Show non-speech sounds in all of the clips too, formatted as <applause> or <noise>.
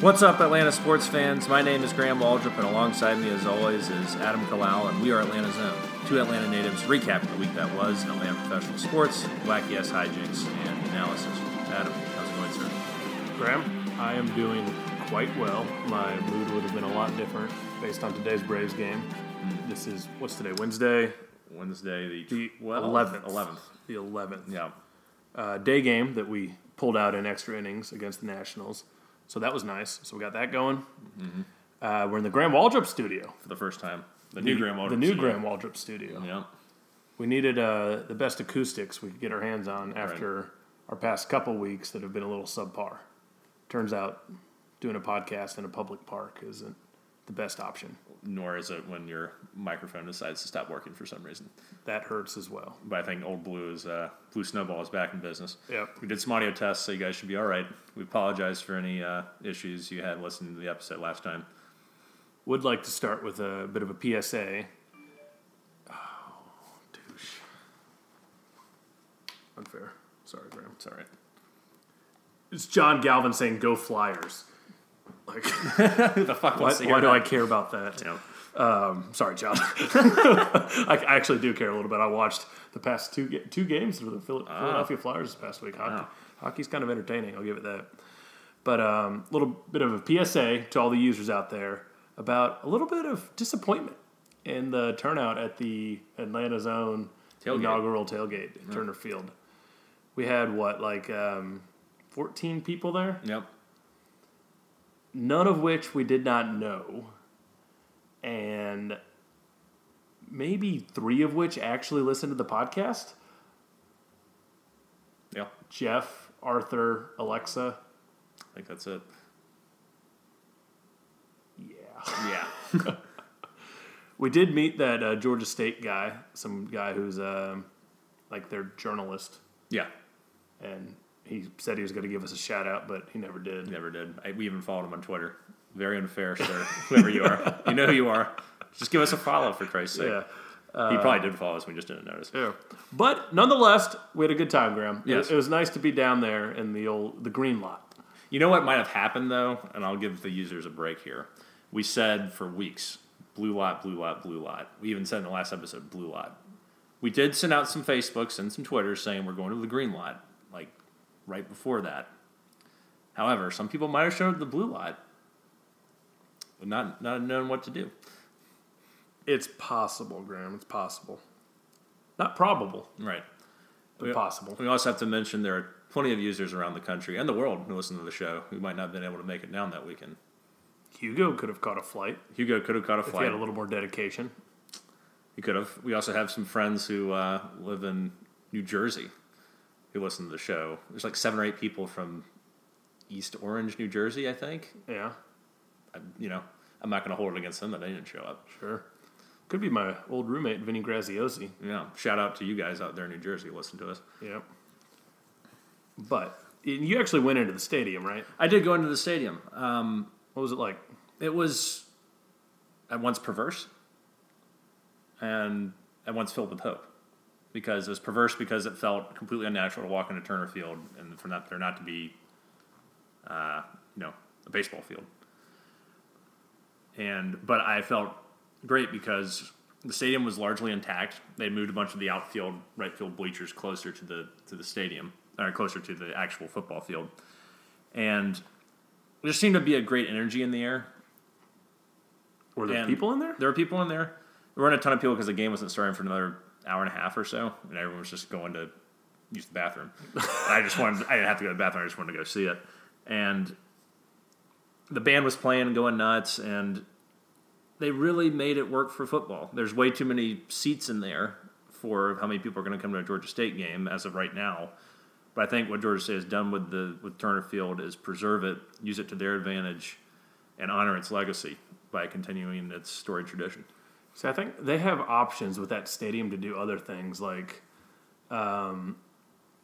What's up, Atlanta sports fans? My name is Graham Waldrop, and alongside me, as always, is Adam Kalal, and we are Atlanta Zone, two Atlanta natives recapping the week that was in Atlanta professional sports, wacky ass hijinks, and analysis. Adam, how's it going, sir? Graham, I am doing quite well. My mood would have been a lot different based on today's Braves game. This is what's today? Wednesday, Wednesday, the the 12th? eleventh. 11th. The eleventh. Yeah. Uh, day game that we pulled out in extra innings against the Nationals. So that was nice. So we got that going. Uh, we're in the Graham Waldrop studio. For the first time. The new Graham Waldrop. The new studio. Graham Waldrop studio. Yeah. We needed uh, the best acoustics we could get our hands on after our past couple weeks that have been a little subpar. Turns out doing a podcast in a public park isn't the best option. Nor is it when your microphone decides to stop working for some reason. That hurts as well. But I think Old Blue is uh, Blue Snowball is back in business. Yep. We did some audio tests, so you guys should be all right. We apologize for any uh, issues you had listening to the episode last time. Would like to start with a bit of a PSA. Oh, douche. Unfair. Sorry, Graham. It's all right. It's John Galvin saying "Go Flyers." Like, <laughs> Who the fuck why, to hear why do I care about that? Yeah. Um, sorry, John. <laughs> <laughs> I I actually do care a little bit. I watched the past two ga- two games for the Phil- Philadelphia Flyers this past week. Hockey, Wow. hockey's kind of entertaining. I'll give it that. But a um, little bit of a PSA to all the users out there about a little bit of disappointment in the turnout at the Atlanta Zone Tailgate. inaugural tailgate at Turner Field. We had what like um, 14 people there Yep. None of which we did not know, and maybe three of which actually listened to the podcast. Yeah. Jeff, Arthur, Alexa. I think that's it. Yeah. Yeah. <laughs> We did meet that uh, Georgia State guy, some guy who's um, like their journalist, yeah. and he said he was going to give us a shout out, but he never did. Never did. I, we even followed him on Twitter. Very unfair, sir. <laughs> Whoever you are. You know who you are. Just give us a follow, for Christ's sake. Yeah. he uh, probably did follow us. We just didn't notice. Yeah. But nonetheless, we had a good time, Graham. It- Yes. It, was nice to be down there in the old the green lot. You know what might have happened though, and I'll give the users a break here. We said for weeks, blue lot, blue lot, blue lot. We even said in the last episode, blue lot. We did send out some Facebooks and some Twitters saying we're going to the green lot, like right before that. However, some people might have showed the blue light, but not not known what to do. It's possible, Graham. It's possible. Not probable, Right. but We- possible. We also have to mention there are plenty of users around the country and the world who listen to the show who might not have been able to make it down that weekend. Hugo could have caught a flight Hugo could have caught a if he flight. had a little more dedication. He could have. We also have some friends who uh, live in New Jersey who listen to the show. There's like seven or eight people from East Orange, New Jersey, I think. Yeah, I, you know, I'm not going to hold it against them that they didn't show up. sure. Could be my old roommate, Vinny Graziosi. Yeah, shout out to you guys out there in New Jersey listen to us. Yep. But you actually went into the stadium, right? I did go into the stadium. Um, What was it like? it was at once perverse and at once filled with hope. Because it was perverse because it felt completely unnatural to walk into Turner Field and for not, there not to be, uh, you know, a baseball field. And but I felt great because the stadium was largely intact. They moved a bunch of the outfield, right field bleachers closer to the to the stadium, or closer to the actual football field, and there seemed to be a great energy in the air. Were there And people in there? There were people in there. There weren't a ton of people because the game wasn't starting for another hour and a half or so, and everyone was just going to use the bathroom. I just wanted. I didn't have to go to the bathroom. I just wanted to go see it, and the band was playing going nuts, and they really made it work for football. There's way too many seats in there for how many people are going to come to a Georgia State game as of right now. But I think what Georgia State has done with the with Turner Field is preserve it, use it to their advantage, and honor its legacy by continuing its storied tradition. See, I think they have options with that stadium to do other things like um,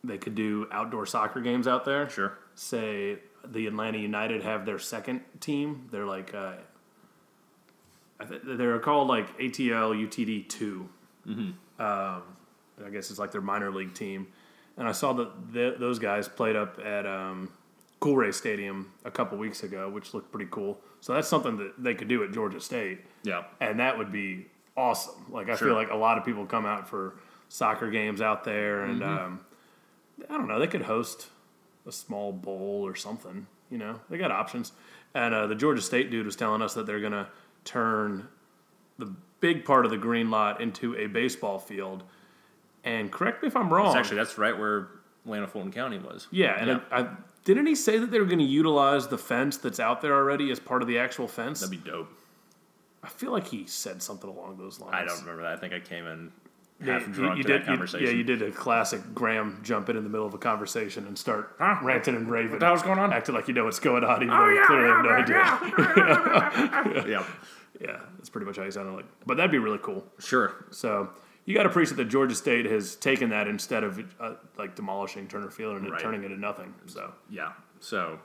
they could do outdoor soccer games out there. Sure. Say the Atlanta United have their second team. They're like uh, I th- they're called like ATL UTD 2 Um, I guess it's like their minor league team. And I saw that th- those guys played up at um, Coolray Stadium a couple weeks ago, which looked pretty cool. So that's something that they could do at Georgia State, Yeah. and that would be awesome. Like I Sure. feel like a lot of people come out for soccer games out there, and Mm-hmm. um, I don't know, they could host a small bowl or something. You know, they got options. And uh, the Georgia State dude was telling us that they're gonna turn the big part of the green lot into a baseball field. And correct me if I'm wrong. It's actually, that's right where Atlanta Fulton County was. Yeah, and Yeah. I, I, didn't he say that they were going to utilize the fence that's out there already as part of the actual fence? That'd be dope. I feel like he said something along those lines. I don't remember that. I think I came in Yeah, half you, to did. that you- conversation. yeah, you did a classic Graham jump in in the middle of a conversation and start ranting and raving. What the hell's going on? Acting like you know what's going on, even oh, though you clearly have no idea. yeah. <laughs> Yeah, that's pretty much how he sounded like. But that'd be really cool. Sure. So you got to appreciate that Georgia State has taken that instead of uh, like demolishing Turner Field and Right. turning it into nothing. So Yeah. So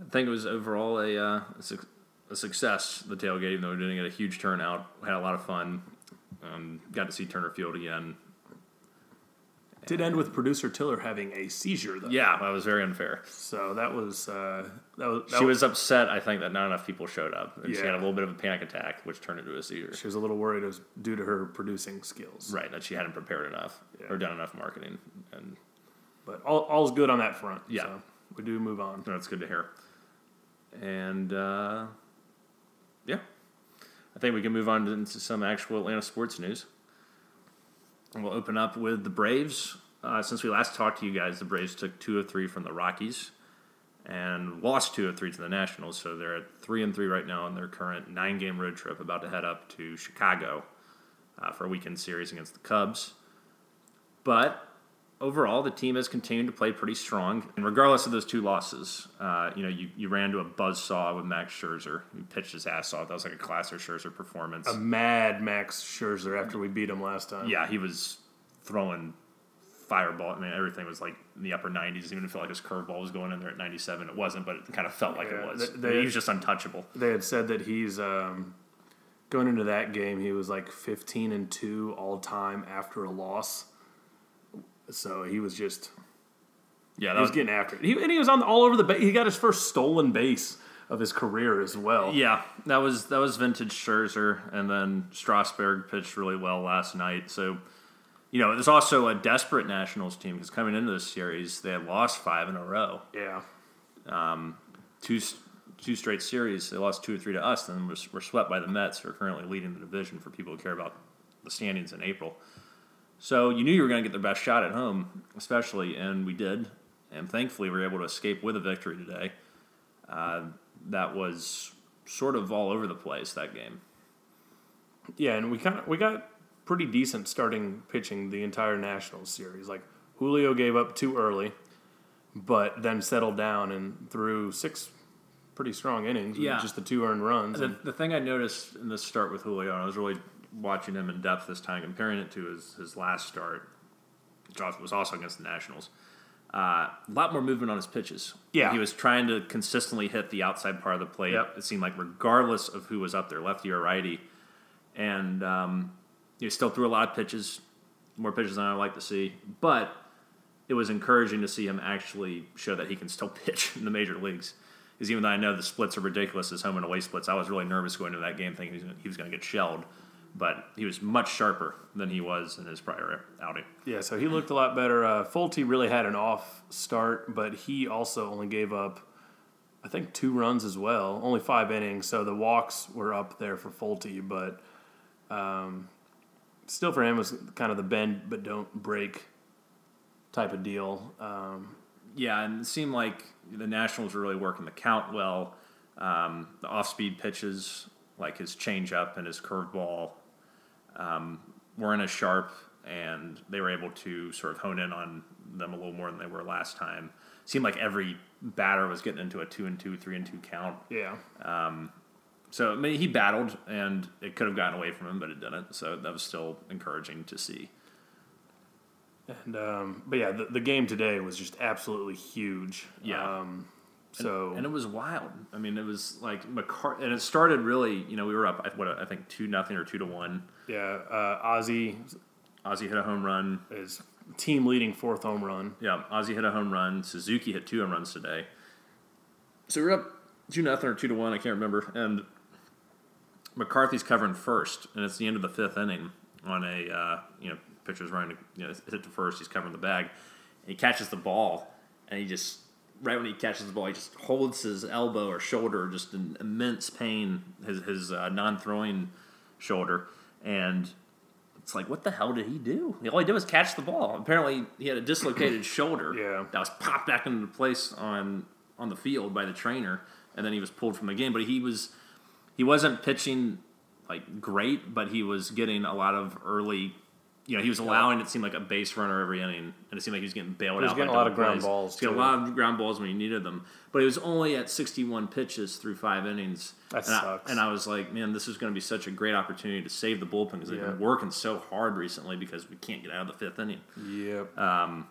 I think it was overall a, uh, a, suc- a success, the tailgate, even though we didn't get a huge turnout. Had a lot of fun. Um, got to see Turner Field again. Did end with producer Tiller having a seizure though. Yeah, that was very unfair. So that was uh, that was that She was upset, I think, that not enough people showed up. And she had a little bit of a panic attack, which turned into a seizure. She was a little worried it was due to her producing skills. Right, that she hadn't prepared enough Yeah. or done enough marketing. And But all, all's good on that front. Yeah. So we do move on. that's good to hear. And uh, yeah, I think we can move on to- into some actual Atlanta sports news. And we'll open up with the Braves. Uh, since we last talked to you guys, the Braves took two of three from the Rockies and lost two of three to the Nationals. So they're at three and three right now on their current nine game road trip, about to head up to Chicago uh, for a weekend series against the Cubs. But overall, the team has continued to play pretty strong. And regardless of those two losses, uh, you know, you, you ran to a buzzsaw with Max Scherzer, who pitched his ass off. That was like a classic Scherzer performance. A mad Max Scherzer after we beat him last time. yeah, he was throwing fireball. I mean, everything was like in the upper 90s. Even if it felt like his curveball was going in there at 97. It wasn't, but it kind of felt like Yeah, it was. they- I mean, he was just untouchable. They had said that he's um, going into that game. He was like 15 and two all time after a loss. So he was just Yeah, he was was, getting after it. He, and he was on all over the base. He got his first stolen base of his career as well. yeah, that was that was vintage Scherzer, and then Strasburg pitched really well last night. So, you know, there's also a desperate Nationals team because coming into this series, they had lost five in a row. Yeah. Um, two two straight series. They lost two or three to us, and then was, were swept by the Mets, who are currently leading the division for people who care about the standings in April. So you knew you were going to get their best shot at home, especially, and we did. And thankfully, we were able to escape with a victory today. Uh, that was sort of all over the place that game. Yeah, and we kind of we got pretty decent starting pitching the entire Nationals series. Like Julio gave up too early, but then settled down and threw six pretty strong innings with Yeah. just the two earned runs. The, the thing I noticed in this start with Julio, and I was really watching him in depth this time, comparing it to his, his last start, which was also against the Nationals. Uh, a lot more movement on his pitches. Yeah. he was trying to consistently hit the outside part of the plate. Yep. It seemed like regardless of who was up there, lefty or righty, and um, he still threw a lot of pitches, more pitches than I would like to see. But it was encouraging to see him actually show that he can still <laughs> pitch in the major leagues. Because even though I know the splits are ridiculous his home and away splits, I was really nervous going into that game thinking he was gonna- he was going to get shelled. But he was much sharper than he was in his prior outing. yeah, so he looked a lot better. Uh, Folty really had an off start, but he also only gave up, I think, two runs as well. Only five innings, so the walks were up there for Folty, but um, still for him was kind of the bend but don't break type of deal. Um, Yeah, and it seemed like the Nationals were really working the count well. Um, the off-speed pitches, like his changeup and his curveball, um, weren't as sharp, and they were able to sort of hone in on them a little more than they were last time. Seemed like every batter was getting into a two and two, three and two count. yeah. Um, So I mean, he battled, and it could have gotten away from him, but it didn't. So that was still encouraging to see. And um, but yeah, the, the game today was just absolutely huge. Yeah. Um, so and it was wild. I mean, it was like McCart- and it started really. You know, we were up. I- What I think two nothing or two to one. yeah, uh, Ozzy Ozzy hit a home run. is team leading fourth home run. Yeah, Ozzy hit a home run. Suzuki hit two home runs today. So we're up two nothing or two to one. I can't remember. And McCarthy's covering first, and it's the end of the fifth inning on a uh, you know pitcher's running you know hit to first. He's covering the bag. And he catches the ball, and he just right when he catches the ball, he just holds his elbow or shoulder just in immense pain. His his uh, non-throwing shoulder, and it's like, what the hell did he do? All he did was catch the ball. Apparently, he had a dislocated <clears throat> shoulder. Yeah. that was popped back into place on on the field by the trainer, and then he was pulled from the game. But he was he wasn't pitching like great, but he was getting a lot of early. You know, he was allowing it seemed like a base runner every inning, and it seemed like he was getting bailed He was out. getting by a lot of ground plays. balls, He got a lot of ground balls when he needed them, but he was only at 61 pitches through five innings. That and sucks. I, and I was like, man, this is going to be such a great opportunity to save the bullpen because they've Yeah. been working so hard recently because we can't get out of the fifth inning. Yep. Um,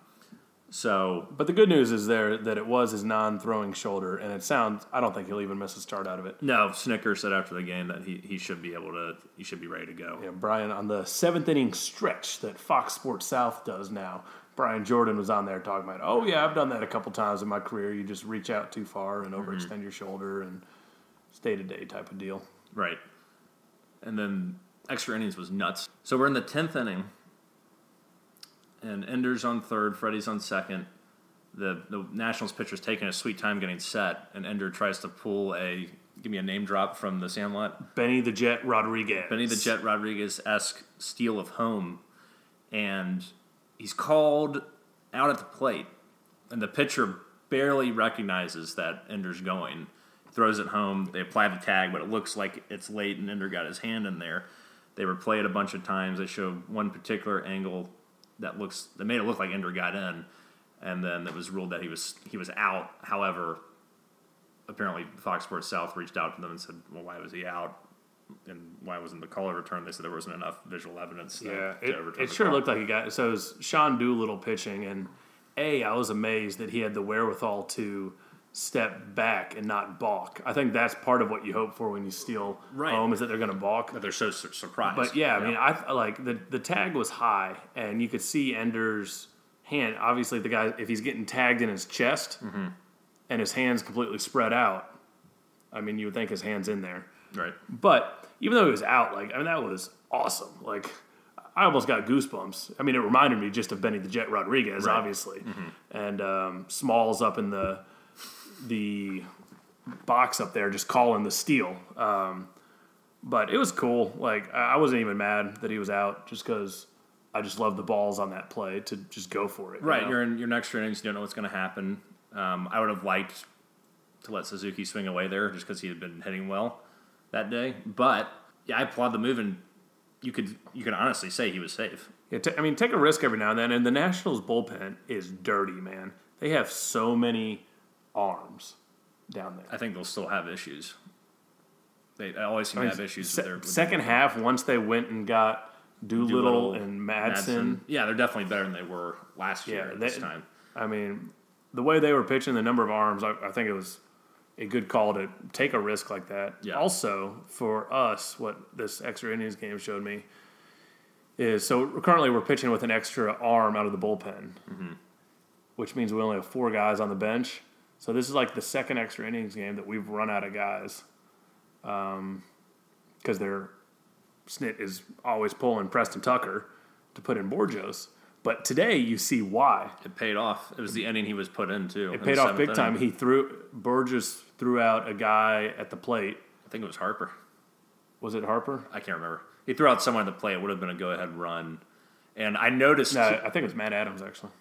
So but the good news is there that it was his non-throwing shoulder, and it sounds. I don't think he'll even miss a start out of it. no, Snitker said after the game that he, he should be able to he should be ready to go. Yeah, Brian on the seventh inning stretch that Fox Sports South does now. Brian Jordan was on there talking about, oh yeah, I've done that a couple times in my career. You just reach out too far and mm-hmm. overextend your shoulder and stay to day type of deal. Right. And then extra innings was nuts. So we're in the tenth inning, and Ender's on third, Freddie's on second. The the Nationals pitcher's taking a sweet time getting set, and Ender tries to pull a give me a name drop from the Sandlot. Benny the Jet Rodriguez. Benny the Jet Rodriguez esque steal of home, and he's called out at the plate, and the pitcher barely recognizes that Ender's going. Throws it home. They apply the tag, but it looks like it's late, and Ender got his hand in there. They replay it a bunch of times. They show one particular angle that looks that made it look like Ender got in, and then it was ruled that he was he was out. However, apparently Fox Sports South reached out to them and said, "Well, why was he out?" and why wasn't the call overturned? They said there wasn't enough visual evidence. to- Yeah, to it, overturn it sure call. looked like he got. So it was Sean Doolittle pitching, and a I was amazed that he had the wherewithal to step back and not balk. I think that's part of what you hope for when you steal Right. home is that they're going to balk. But they're so sur- surprised. But yeah, I mean, I like the the tag was high, and you could see Ender's hand. Obviously, the guy if he's getting tagged in his chest, Mm-hmm. and his hands completely spread out. I mean, you would think his hands in there. right. But even though he was out, like I mean, that was awesome. Like I almost got goosebumps. I mean, it reminded me just of Benny the Jet Rodriguez, Right. obviously, and um, Smalls up in the the box up there, just calling the steal. Um, but it was cool. Like I wasn't even mad that he was out, just because I just love the balls on that play to just go for it. you Right. know? You're in your next innings. You don't know what's going to happen. Um, I would have liked to let Suzuki swing away there just because he had been hitting well that day. But yeah, I applaud the move, and you could you could honestly say he was safe. Yeah, ta- I mean, take a risk every now and then. And the Nationals bullpen is dirty, man. They have so many arms down there. I think they'll still have issues. They I always seem I mean, to have issues se- with their with second bullpen. half, once they went and got Doolittle, Doolittle, and Madsen, Yeah, they're definitely better than they were last year Yeah, at they- this time. I mean, the way they were pitching, the number of arms, I, I think it was a good call to take a risk like that. Yeah. Also, for us, what this extra innings game showed me is so currently we're pitching with an extra arm out of the bullpen, Mm-hmm. which means we only have four guys on the bench. So this is like the second extra innings game that we've run out of guys, um, because their snit is always pulling Preston Tucker to put in Bourjos. But today you see why. It paid off. It was the inning he was put into. It paid off big time. He threw Bourjos threw out a guy at the plate. I think it was Harper. Was it Harper? I can't remember. He threw out someone at the plate. It would have been a go ahead run. And I noticed. No, I think it was Matt Adams actually.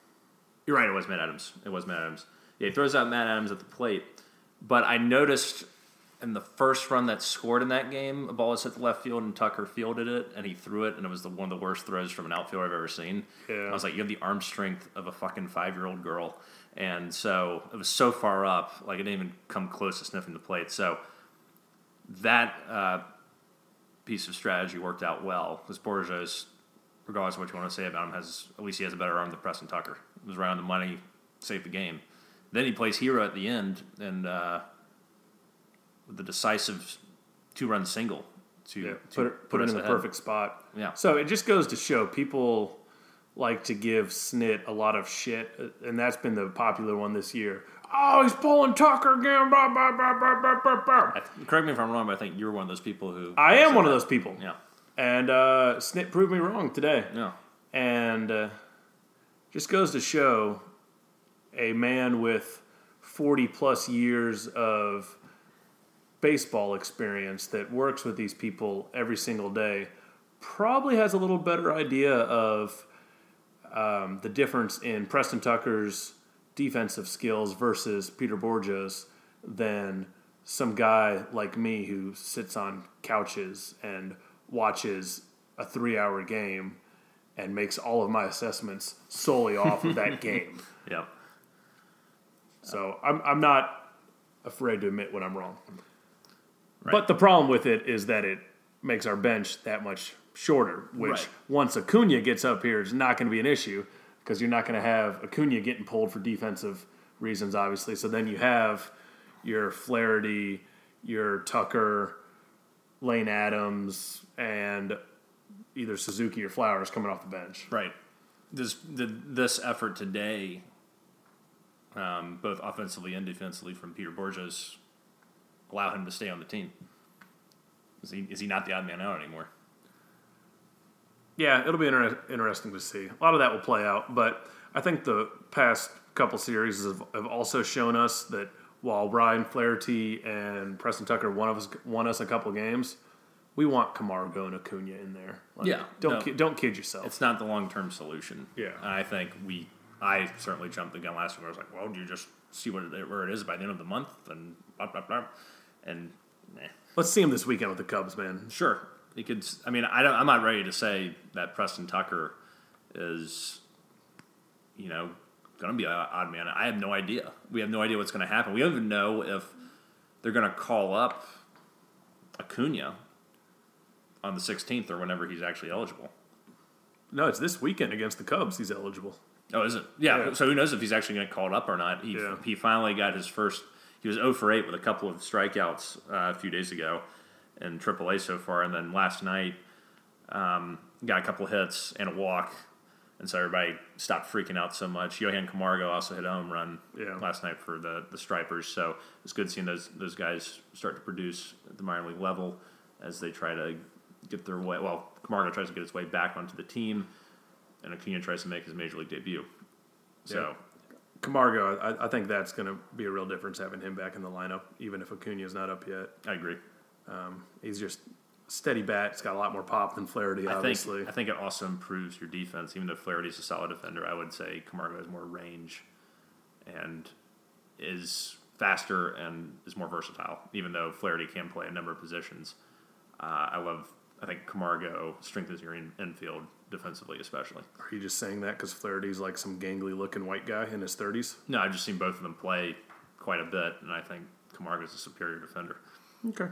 You're right. It was Matt Adams. It was Matt Adams. Yeah, he throws out Matt Adams at the plate. But I noticed in the first run that scored in that game, a ball was hit the left field and Tucker fielded it and he threw it and it was the, one of the worst throws from an outfielder I've ever seen. Yeah. I was like, you have the arm strength of a fucking five year old girl. And so it was so far up, like it didn't even come close to sniffing the plate. So that uh, piece of strategy worked out well because Bourjos, regardless of what you want to say about him, has at least he has a better arm than Preston Tucker. It was right on the money, saved the game. Then he plays hero at the end and uh, with the decisive two run single to, to put it, put it in the ahead. perfect spot. Yeah. So it just goes to show people like to give Snit a lot of shit, uh, and that's been the popular one this year. Oh, he's pulling Tucker again. Blah, blah, blah. Correct me if I'm wrong, but I think you're one of those people who. I am one of those people. Yeah. And uh, Snit proved me wrong today. Yeah. And uh, just goes to show a man with 40 plus years of baseball experience that works with these people every single day probably has a little better idea of um, the difference in Preston Tucker's defensive skills versus Peter Bourjos's than some guy like me who sits on couches and watches a three hour game and makes all of my assessments solely off of that <laughs> game. Yeah. So I'm, I'm not afraid to admit when I'm wrong. Right. But the problem with it is that it makes our bench that much shorter, which Right. once Acuna gets up here is not going to be an issue because you're not going to have Acuna getting pulled for defensive reasons, obviously. So then you have your Flaherty, your Tucker, Lane Adams, and either Suzuki or Flowers coming off the bench. Right. This the, this effort today, um, both offensively and defensively, from Peter Bourjos, allow him to stay on the team. Is he is he not the odd man out anymore? Yeah, it'll be inter- interesting to see. A lot of that will play out, but I think the past couple series have, have also shown us that while Ryan Flaherty and Preston Tucker won us won us a couple games, we want Camargo and Acuna in there. Like, Yeah, don't no. ki- don't kid yourself. It's not the long term solution. Yeah. I think we, I certainly jumped the gun last week. I was like, well, do you just see what it, where it is by the end of the month and blah blah blah, and eh. Let's see him this weekend with the Cubs, man. Sure, he could. I mean, I don't, I'm not ready to say that Preston Tucker is, you know, going to be an odd man. I have no idea. We have no idea what's going to happen. We don't even know if they're going to call up Acuna on the 16th or whenever he's actually eligible. No, it's this weekend against the Cubs. He's eligible. Oh, is it? Yeah. Yeah. So who knows if he's actually going to call it up or not? He Yeah. he finally got his first. He was 0 for 8 with a couple of strikeouts uh, a few days ago in AAA so far, and then last night um, got a couple hits and a walk, and so everybody stopped freaking out so much. Johan Camargo also hit a home run Yeah. last night for the the Stripers, so it's good seeing those those guys start to produce at the minor league level as they try to get their way. Well, Camargo tries to get his way back onto the team and Acuna tries to make his major league debut. So Camargo, I, I think that's going to be a real difference having him back in the lineup, even if Acuna's not up yet. I agree. He's just steady bat. He's got a lot more pop than Flaherty, I obviously. think I think it also improves your defense. Even though Flaherty's a solid defender, I would say Camargo has more range and is faster and is more versatile. Even though Flaherty can play a number of positions, uh, I love. I think Camargo strengthens your in, infield defensively, especially. Are you just saying that because Flaherty's like some gangly looking white guy in his 30s? No, I've just seen both of them play quite a bit, and I think Camargo's a superior defender. Okay.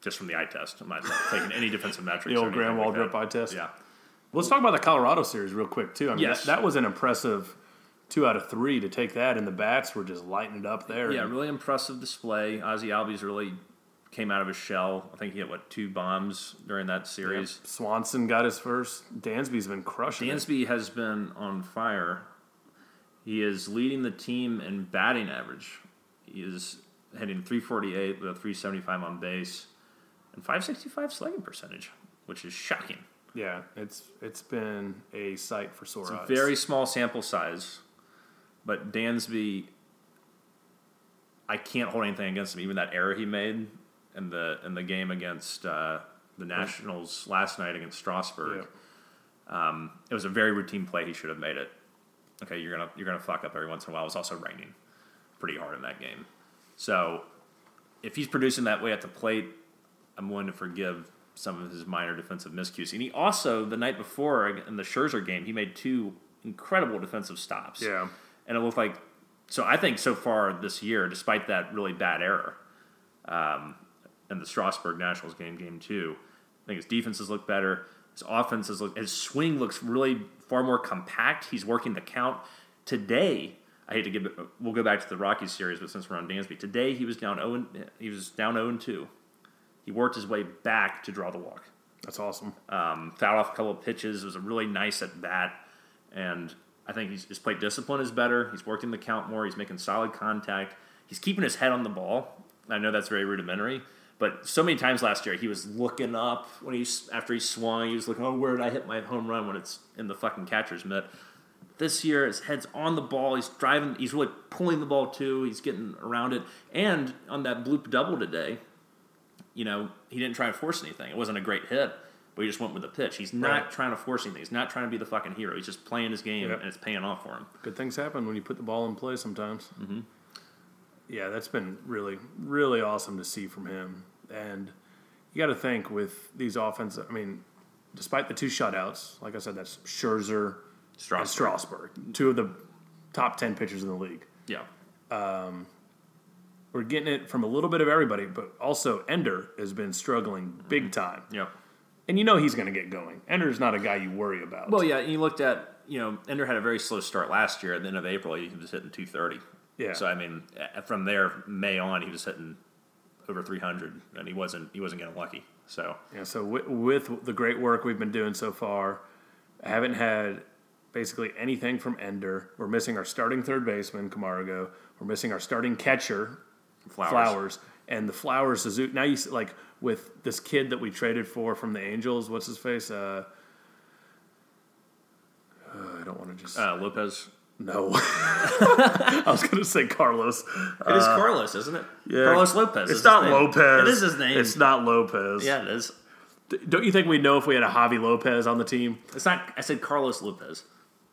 Just from the eye test, I'm not taking any defensive metrics. <laughs> The old Graham like Waldrop that. eye test? Yeah. Let's talk about the Colorado series real quick, too. I mean, Yes. that, that was an impressive two out of three to take that, and the bats were just lighting it up there. Yeah, really impressive display. Ozzy Albies really came out of his shell. I think he hit what two bombs during that series. Swanson got his first. Dansby's been crushing it. Dansby has been on fire. He is leading the team in batting average. He is hitting 348 with a 375 on base and 565 slugging percentage, which is shocking. Yeah, it's it's been a sight for sore It's eyes. a very small sample size, but Dansby, I can't hold anything against him. Even that error he made in the in the game against uh, the Nationals last night against Strasburg, Yeah. it was a very routine play. He should have made it. Okay, you're gonna you're gonna fuck up every once in a while. It was also raining pretty hard in that game, so if he's producing that way at the plate, I'm willing to forgive some of his minor defensive miscues. And he also the night before in the Scherzer game, he made two incredible defensive stops. Yeah. and it looked like. So I think so far this year, despite that really bad error, um, in the Strasburg Nationals game, game two, I think his defenses look better. His offenses look. His swing looks really far more compact. He's working the count today. I hate to give it. We'll go back to the Rockies series, but since we're on Dansby, today he was down 0. He was down 0 2. He worked his way back to draw the walk. That's awesome. Um, fouled off a couple of pitches. It was a really nice at bat, And I think he's, his plate discipline is better. He's working the count more. He's making solid contact. He's keeping his head on the ball. I know that's very rudimentary, but so many times last year he was looking up when he's after he swung. He was looking, oh, where did I hit my home run when it's in the fucking catcher's mitt? This year, his head's on the ball. He's driving. He's really pulling the ball too. He's getting around it. And on that bloop double today, you know, he didn't try to force anything. It wasn't a great hit, but he just went with the pitch. He's not Right. trying to force anything. He's not trying to be the fucking hero. He's just playing his game, Yep. and it's paying off for him. Good things happen when you put the ball in play sometimes. Mm-hmm. Yeah, that's been really, really awesome to see from him. And you got to think with these offenses, I mean, despite the two shutouts, like I said, that's Scherzer and Strasburg. Strasburg, two of the top ten pitchers in the league. Yeah. Um, we're getting it from a little bit of everybody, but also Ender has been struggling big mm-hmm. time. Yeah. And you know he's going to get going. Ender's not a guy you worry about. Well, yeah, and you looked at, you know, Ender had a very slow start last year. At the end of April, he was hitting 230. Yeah. So, I mean, from there, May on, he was hitting over 300, and he wasn't he wasn't getting lucky. So, Yeah, so with, with the great work we've been doing so far, I haven't had basically anything from Ender. We're missing our starting third baseman, Camargo. We're missing our starting catcher, Flowers. Flowers. And the Flowers Suzuki. Now you see, like with this kid that we traded for from the Angels. What's his face? Uh, uh, <sighs> I don't want to just Uh, Lopez. No. <laughs> I was going to say Carlos. It is uh, Carlos, isn't it? yeah. Carlos Lopez. It's is not his name. Lopez. It is his name. It's not Lopez. yeah, it is. Don't you think we know if we had a Javi Lopez on the team? It's not. I said Carlos Lopez.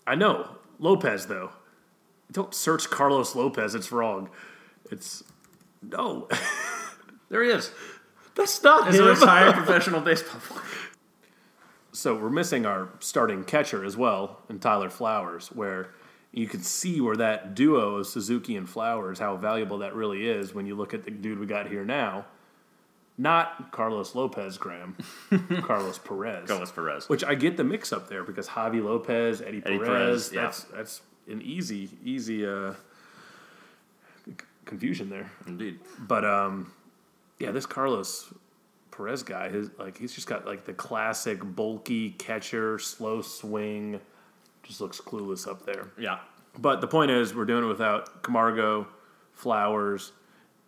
I know Lopez though. Don't search Carlos Lopez. It's wrong. It's no. <laughs> There he is. That's not He's a him. retired <laughs> professional baseball player. So we're missing our starting catcher as well, in Tyler Flowers, where you can see where that duo of Suzuki and Flowers, how valuable that really is when you look at the dude we got here now. Not Carlos Lopez, Graham. <laughs> Carlos Perez. Carlos Perez. Which I get the mix up there because Javi Lopez, Eddie, Eddie Perez, Perez, yeah. that's that's an easy easy uh, confusion there. Indeed. But um, yeah, this Carlos Perez guy, his like he's just got like the classic bulky catcher, slow swing, just looks clueless up there. Yeah. But the point is, we're doing it without Camargo, Flowers,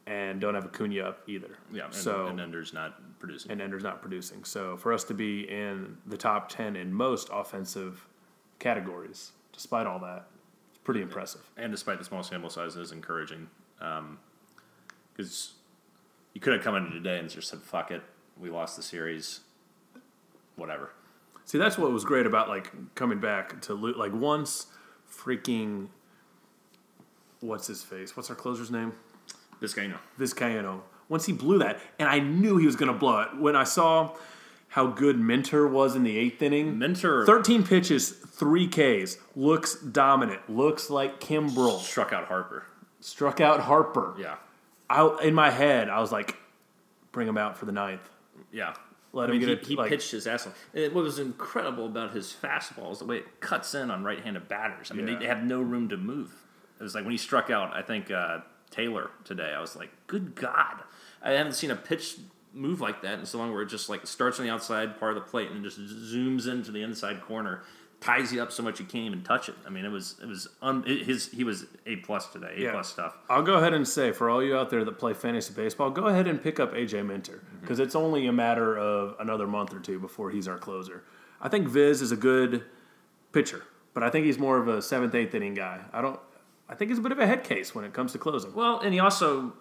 and don't have Acuna up either. Yeah. And, so and Ender's not producing. and Ender's not producing. So for us to be in the top ten in most offensive categories, despite all that, it's pretty impressive. and despite the small sample size, it is encouraging. Um, because you could have come in today and just said, "Fuck it, we lost the series." Whatever. See, that's what was great about like coming back to like once freaking what's his face? What's our closer's name? This guy, you know. Vizcaino. Once he blew that, and I knew he was going to blow it. When I saw how good Minter was in the eighth inning, Minter, 13 pitches, three Ks, looks dominant, looks like Kimbrel. struck out Harper. Struck out Harper. Yeah. I, in my head, I was like, bring him out for the ninth. Yeah. Let I him mean, get he, it, he like- pitched his ass off. And what was incredible about his fastball is the way it cuts in on right-handed batters. I mean, Yeah. they, they have no room to move. It was like when he struck out, I think uh, Taylor today. I was like, good God, I haven't seen a pitch move like that in so long. Where it just like starts on the outside part of the plate and just zooms into the inside corner, ties you up so much you can't even touch it. I mean, it was it was un, it, his he was a plus today, a Yeah. plus stuff. I'll go ahead and say for all you out there that play fantasy baseball, go ahead and pick up AJ Minter mm-hmm. because it's only a matter of another month or two before he's our closer. I think Viz is a good pitcher, but I think he's more of a seventh, eighth inning guy. I don't. I think he's a bit of a head case when it comes to closing. Well, and he also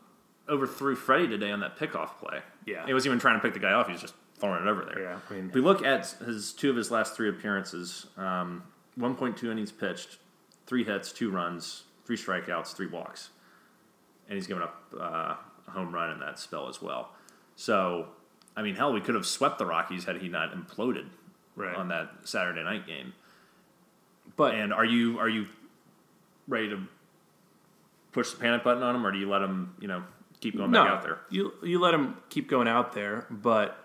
overthrew Freddie today on that pickoff play. Yeah. He wasn't even trying to pick the guy off, he was just throwing it over there. Yeah, I mean- if we look at his two of his last three appearances, um, 1.2 innings pitched, three hits, two runs, three strikeouts, three walks. And he's given up uh, a home run in that spell as well. So, I mean, hell, we could have swept the Rockies had he not imploded Right. on that Saturday night game. But And are you are you ready to push the panic button on him, or do you let him, you know, keep going no, back out there? you you let him keep going out there, but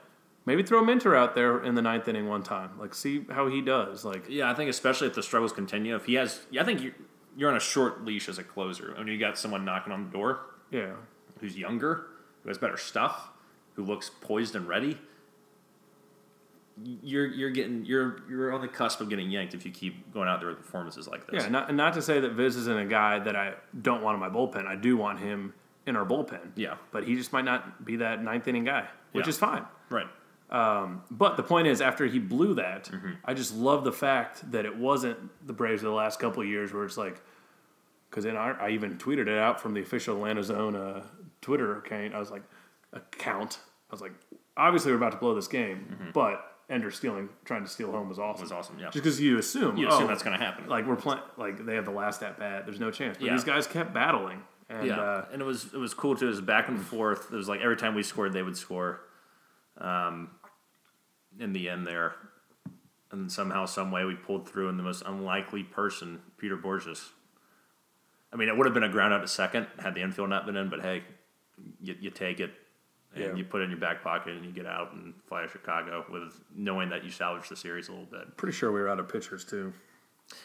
maybe throw Minter out there in the ninth inning one time. Like see how he does. Like Yeah, I think especially if the struggles continue, if he has, yeah, I think you're, you're on a short leash as a closer. When you got someone knocking on the door yeah, who's younger, who has better stuff, who looks poised and ready, you're you're getting you're you're on the cusp of getting yanked if you keep going out there with performances like this. Yeah, not, and not to say that Viz isn't a guy that I don't want in my bullpen. I do want him in our bullpen. Yeah. But he just might not be that ninth inning guy, which Yeah. is fine. Right. But the point is, after he blew that, Mm-hmm. I just love the fact that it wasn't the Braves of the last couple of years where it's like, because then I, I even tweeted it out from the official Atlanta Zone uh, Twitter account. I was like, account. I was like, obviously we're about to blow this game, but Ender stealing, trying to steal home was awesome. Mm-hmm. Was awesome, yeah. Just because you assume, You assume oh, that's going to happen. like we're playing, like they have the last at bat. There's no chance. But Yeah. these guys kept battling, and yeah, uh, and it was it was cool too. It was back and forth. It was like every time we scored, they would score. Um, in the end, there, and somehow, some way, we pulled through. And the most unlikely person, Peter Bourjos. I mean, it would have been a ground out to second had the infield not been in. But hey, you, you take it, and Yeah. you put it in your back pocket, and you get out and fly to Chicago with knowing that you salvaged the series a little bit. pretty sure we were out of pitchers too.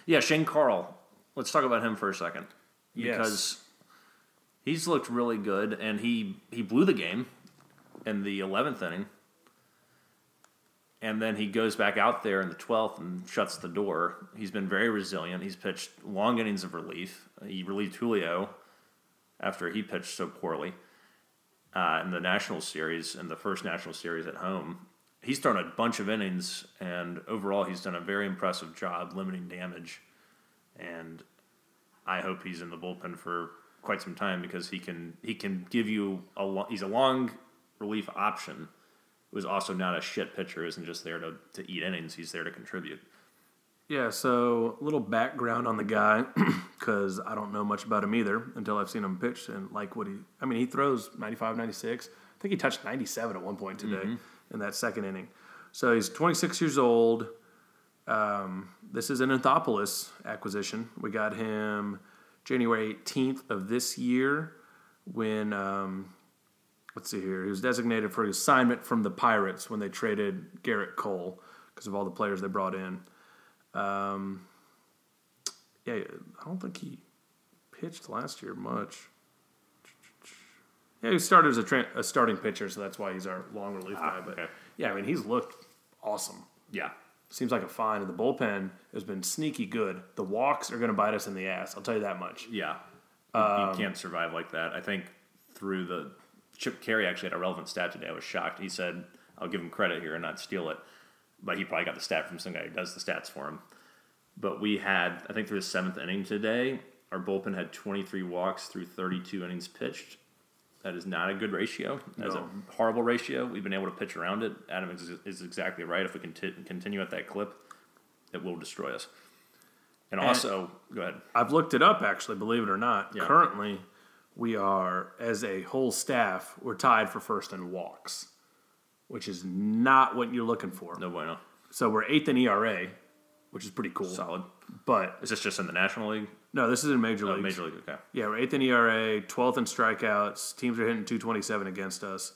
Yeah, Shane Carle. Let's talk about him for a second Yes. because he's looked really good, and he he blew the game in the eleventh inning, and then he goes back out there in the twelfth and shuts the door. He's been very resilient. He's pitched long innings of relief. He relieved Julio after he pitched so poorly uh, in the National Series, in the first National Series at home. He's thrown a bunch of innings, and overall, he's done a very impressive job limiting damage. And I hope he's in the bullpen for quite some time because he can he can give you a he's a long relief option. Who's also not a shit pitcher, isn't just there to, to eat innings. He's there to contribute. Yeah, so a little background on the guy <clears throat> because I don't know much about him either until I've seen him pitch and like what he. I mean, he throws 95, 96. I think he touched 97 at one point today in that second inning. So he's 26 years old. Um, this is an Anthopoulos acquisition. We got him January 18th of this year when. Um, let's see here. He was designated for assignment from the Pirates when they traded Gerrit Cole because of all the players they brought in. Um, yeah, I don't think he pitched last year much. Yeah, he started as a, tra- a starting pitcher, so that's why he's our long relief guy. But okay. yeah, I mean, he's looked awesome. Yeah, Seems like a find, and the bullpen has been sneaky good. The walks are going to bite us in the ass. I'll tell you that much. yeah. You, you can't survive like that. I think through the Chip Caray actually had a relevant stat today. I was shocked. He said, "I'll give him credit here and not steal it," but he probably got the stat from some guy who does the stats for him. But we had, I think, through the seventh inning today, our bullpen had 23 walks through 32 innings pitched. That is not a good ratio. That's No. a horrible ratio. We've been able to pitch around it. Adam is, is exactly right. If we conti- continue at that clip, it will destroy us. And also, go ahead. I've looked it up, actually, believe it or not. Yeah. Currently, we are, as a whole staff, we're tied for first in walks, which is not what you're looking for. No bueno. So we're eighth in ERA, which is pretty cool. Solid. But Is this just in the National League? no, this is in Major Oh, League. Major League, okay. Yeah, we're eighth in ERA, 12th in strikeouts. Teams are hitting 227 against us.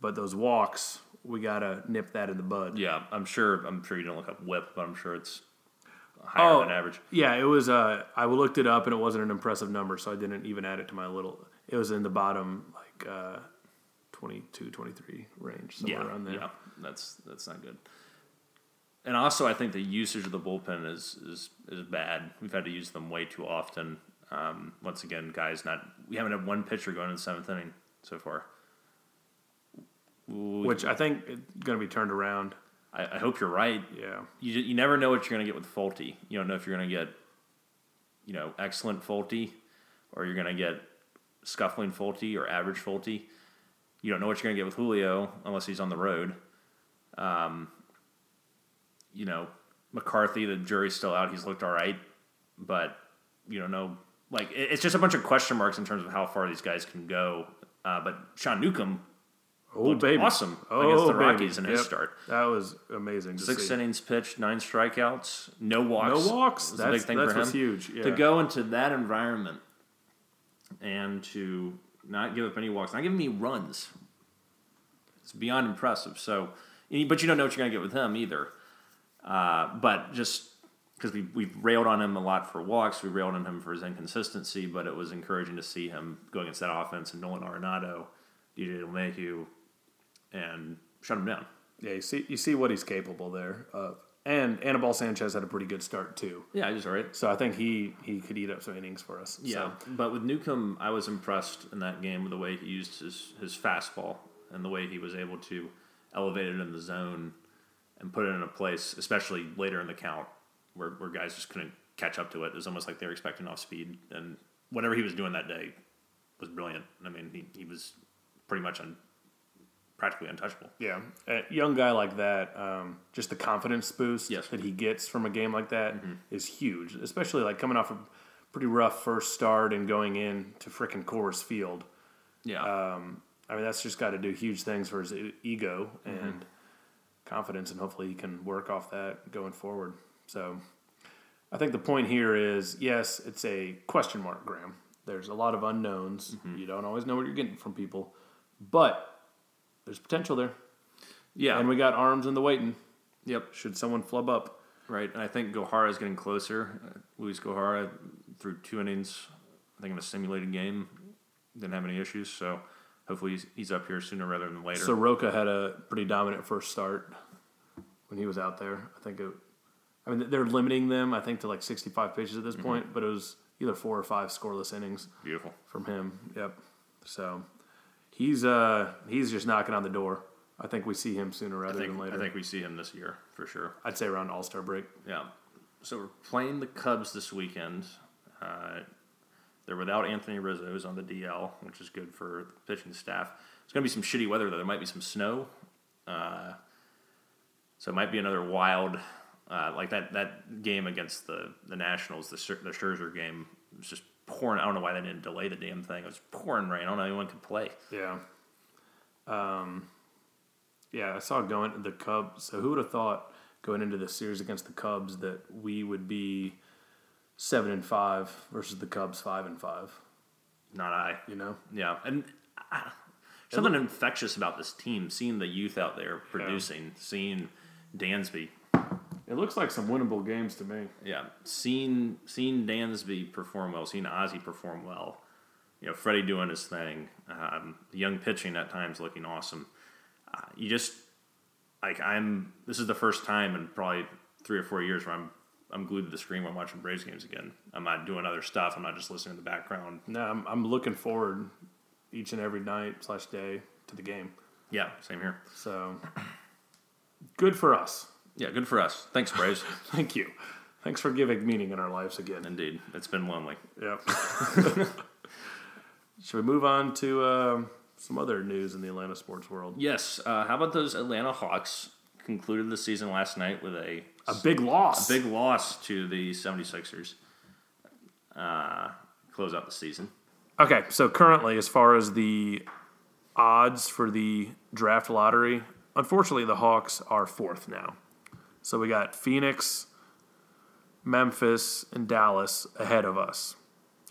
But those walks, we got to nip that in the bud. Yeah, I'm sure. I'm sure you don't look up WHIP, but I'm sure it's higher Oh, than average. Yeah, it was. Uh, I looked it up and it wasn't an impressive number, so I didn't even add it to my little. It was in the bottom, like uh, 22, 23 range, somewhere Yeah, around there. yeah, that's that's not good. And also, I think the usage of the bullpen is is is bad. We've had to use them way too often. Um, once again, guys, not we haven't had one pitcher going in the seventh inning so far. Ooh, Which I think is going to be turned around. I, I hope you're right. Yeah. You you never know what you're going to get with Folty. You don't know if you're going to get, you know, excellent Folty, or you're going to get scuffling Folty or average Folty. You don't know what you're going to get with Julio unless he's on the road. Um, you know, McCarthy, the jury's still out. He's looked all right, but you don't know. Like it's just a bunch of question marks in terms of how far these guys can go. Uh, but Sean Newcomb Oh, baby. awesome Oh, against the baby. Rockies in his Yep. start. That was amazing. To Six see. innings pitched, nine strikeouts, no walks. No walks. That's a big thing that's for him. huge. Yeah. To go into that environment and to not give up any walks, not giving me runs, it's beyond impressive. So, but you don't know what you're going to get with him either. Uh, but just because we we've railed on him a lot for walks, we railed on him for his inconsistency. But it was encouraging to see him go against that offense and Nolan Arenado, DJ LeMahieu, and shut him down. Yeah, you see, you see what he's capable there of. And Anibal Sanchez had a pretty good start too. Yeah, he's all right. So I think he, he could eat up some innings for us. Yeah, So, but with Newcomb, I was impressed in that game with the way he used his, his fastball and the way he was able to elevate it in the zone and put it in a place, especially later in the count, where, where guys just couldn't catch up to it. It was almost like they were expecting off speed. And whatever he was doing that day was brilliant. I mean, he, he was pretty much un, practically untouchable. yeah, a young guy like that, um, just the confidence boost Yes. that he gets from a game like that mm-hmm. is huge. Especially like coming off a pretty rough first start and going in to frickin' Coors Field. Yeah. Um, I mean, that's just got to do huge things for his ego mm-hmm. and confidence, and hopefully he can work off that going forward. So, I think the point here is yes, it's a question mark, Graham. There's a lot of unknowns. Mm-hmm. You don't always know what you're getting from people, but there's potential there, yeah. and we got arms in the waiting. yep. Should someone flub up? Right, and I think Gohara is getting closer. Uh, Luiz Gohara through two innings, I think in a simulated game, didn't have any issues. So hopefully he's, he's up here sooner rather than later. Soroka had a pretty dominant first start when he was out there. I think it. I mean, they're limiting them. I think to like 65 pitches at this point, but it was either four or five scoreless innings Beautiful. from him. Yep. So he's uh he's just knocking on the door. I think we see him sooner rather think than later. I think we see him this year for sure. I'd say around All Star break. Yeah. So we're playing the Cubs this weekend. Uh, they're without Anthony Rizzo, who's on the DL, which is good for the pitching staff. It's going to be some shitty weather, though. There might be some snow. Uh, so it might be another wild, uh, like that, that game against the, the Nationals, the, the Scherzer game, was just pouring. I don't know why they didn't delay the damn thing. It was pouring rain. I don't know anyone could play. Yeah. Um. Yeah, I saw going the Cubs. So who would have thought going into the series against the Cubs that we would be seven and five versus the Cubs five and five? Not I. You know. Yeah, and uh, something infectious about this team. Seeing the youth out there producing, seeing Dansby, It looks like some winnable games to me. yeah, seen seeing Dansby perform well, seen Ozzy perform well. You know, Freddie doing his thing, um, young pitching at times looking awesome. Uh, you just like I'm. This is the first time in probably three or four years where I'm I'm glued to the screen when I'm watching Braves games again. I'm not doing other stuff. I'm not just listening in the background. No, I'm, I'm looking forward each and every night slash day to the game. Yeah, same here. So good for us. Yeah, good for us. Thanks, Braves. <laughs> Thank you. Thanks for giving meaning in our lives again. Indeed, it's been lonely. Yep. <laughs> Should we move on to um, some other news in the Atlanta sports world? Yes. Uh, how about those Atlanta Hawks concluded the season last night with a A big loss. A big loss to the 76ers. Uh, close out the season. Okay, so currently, as far as the odds for the draft lottery, unfortunately, the Hawks are fourth now. So we got Phoenix, Memphis, and Dallas ahead of us.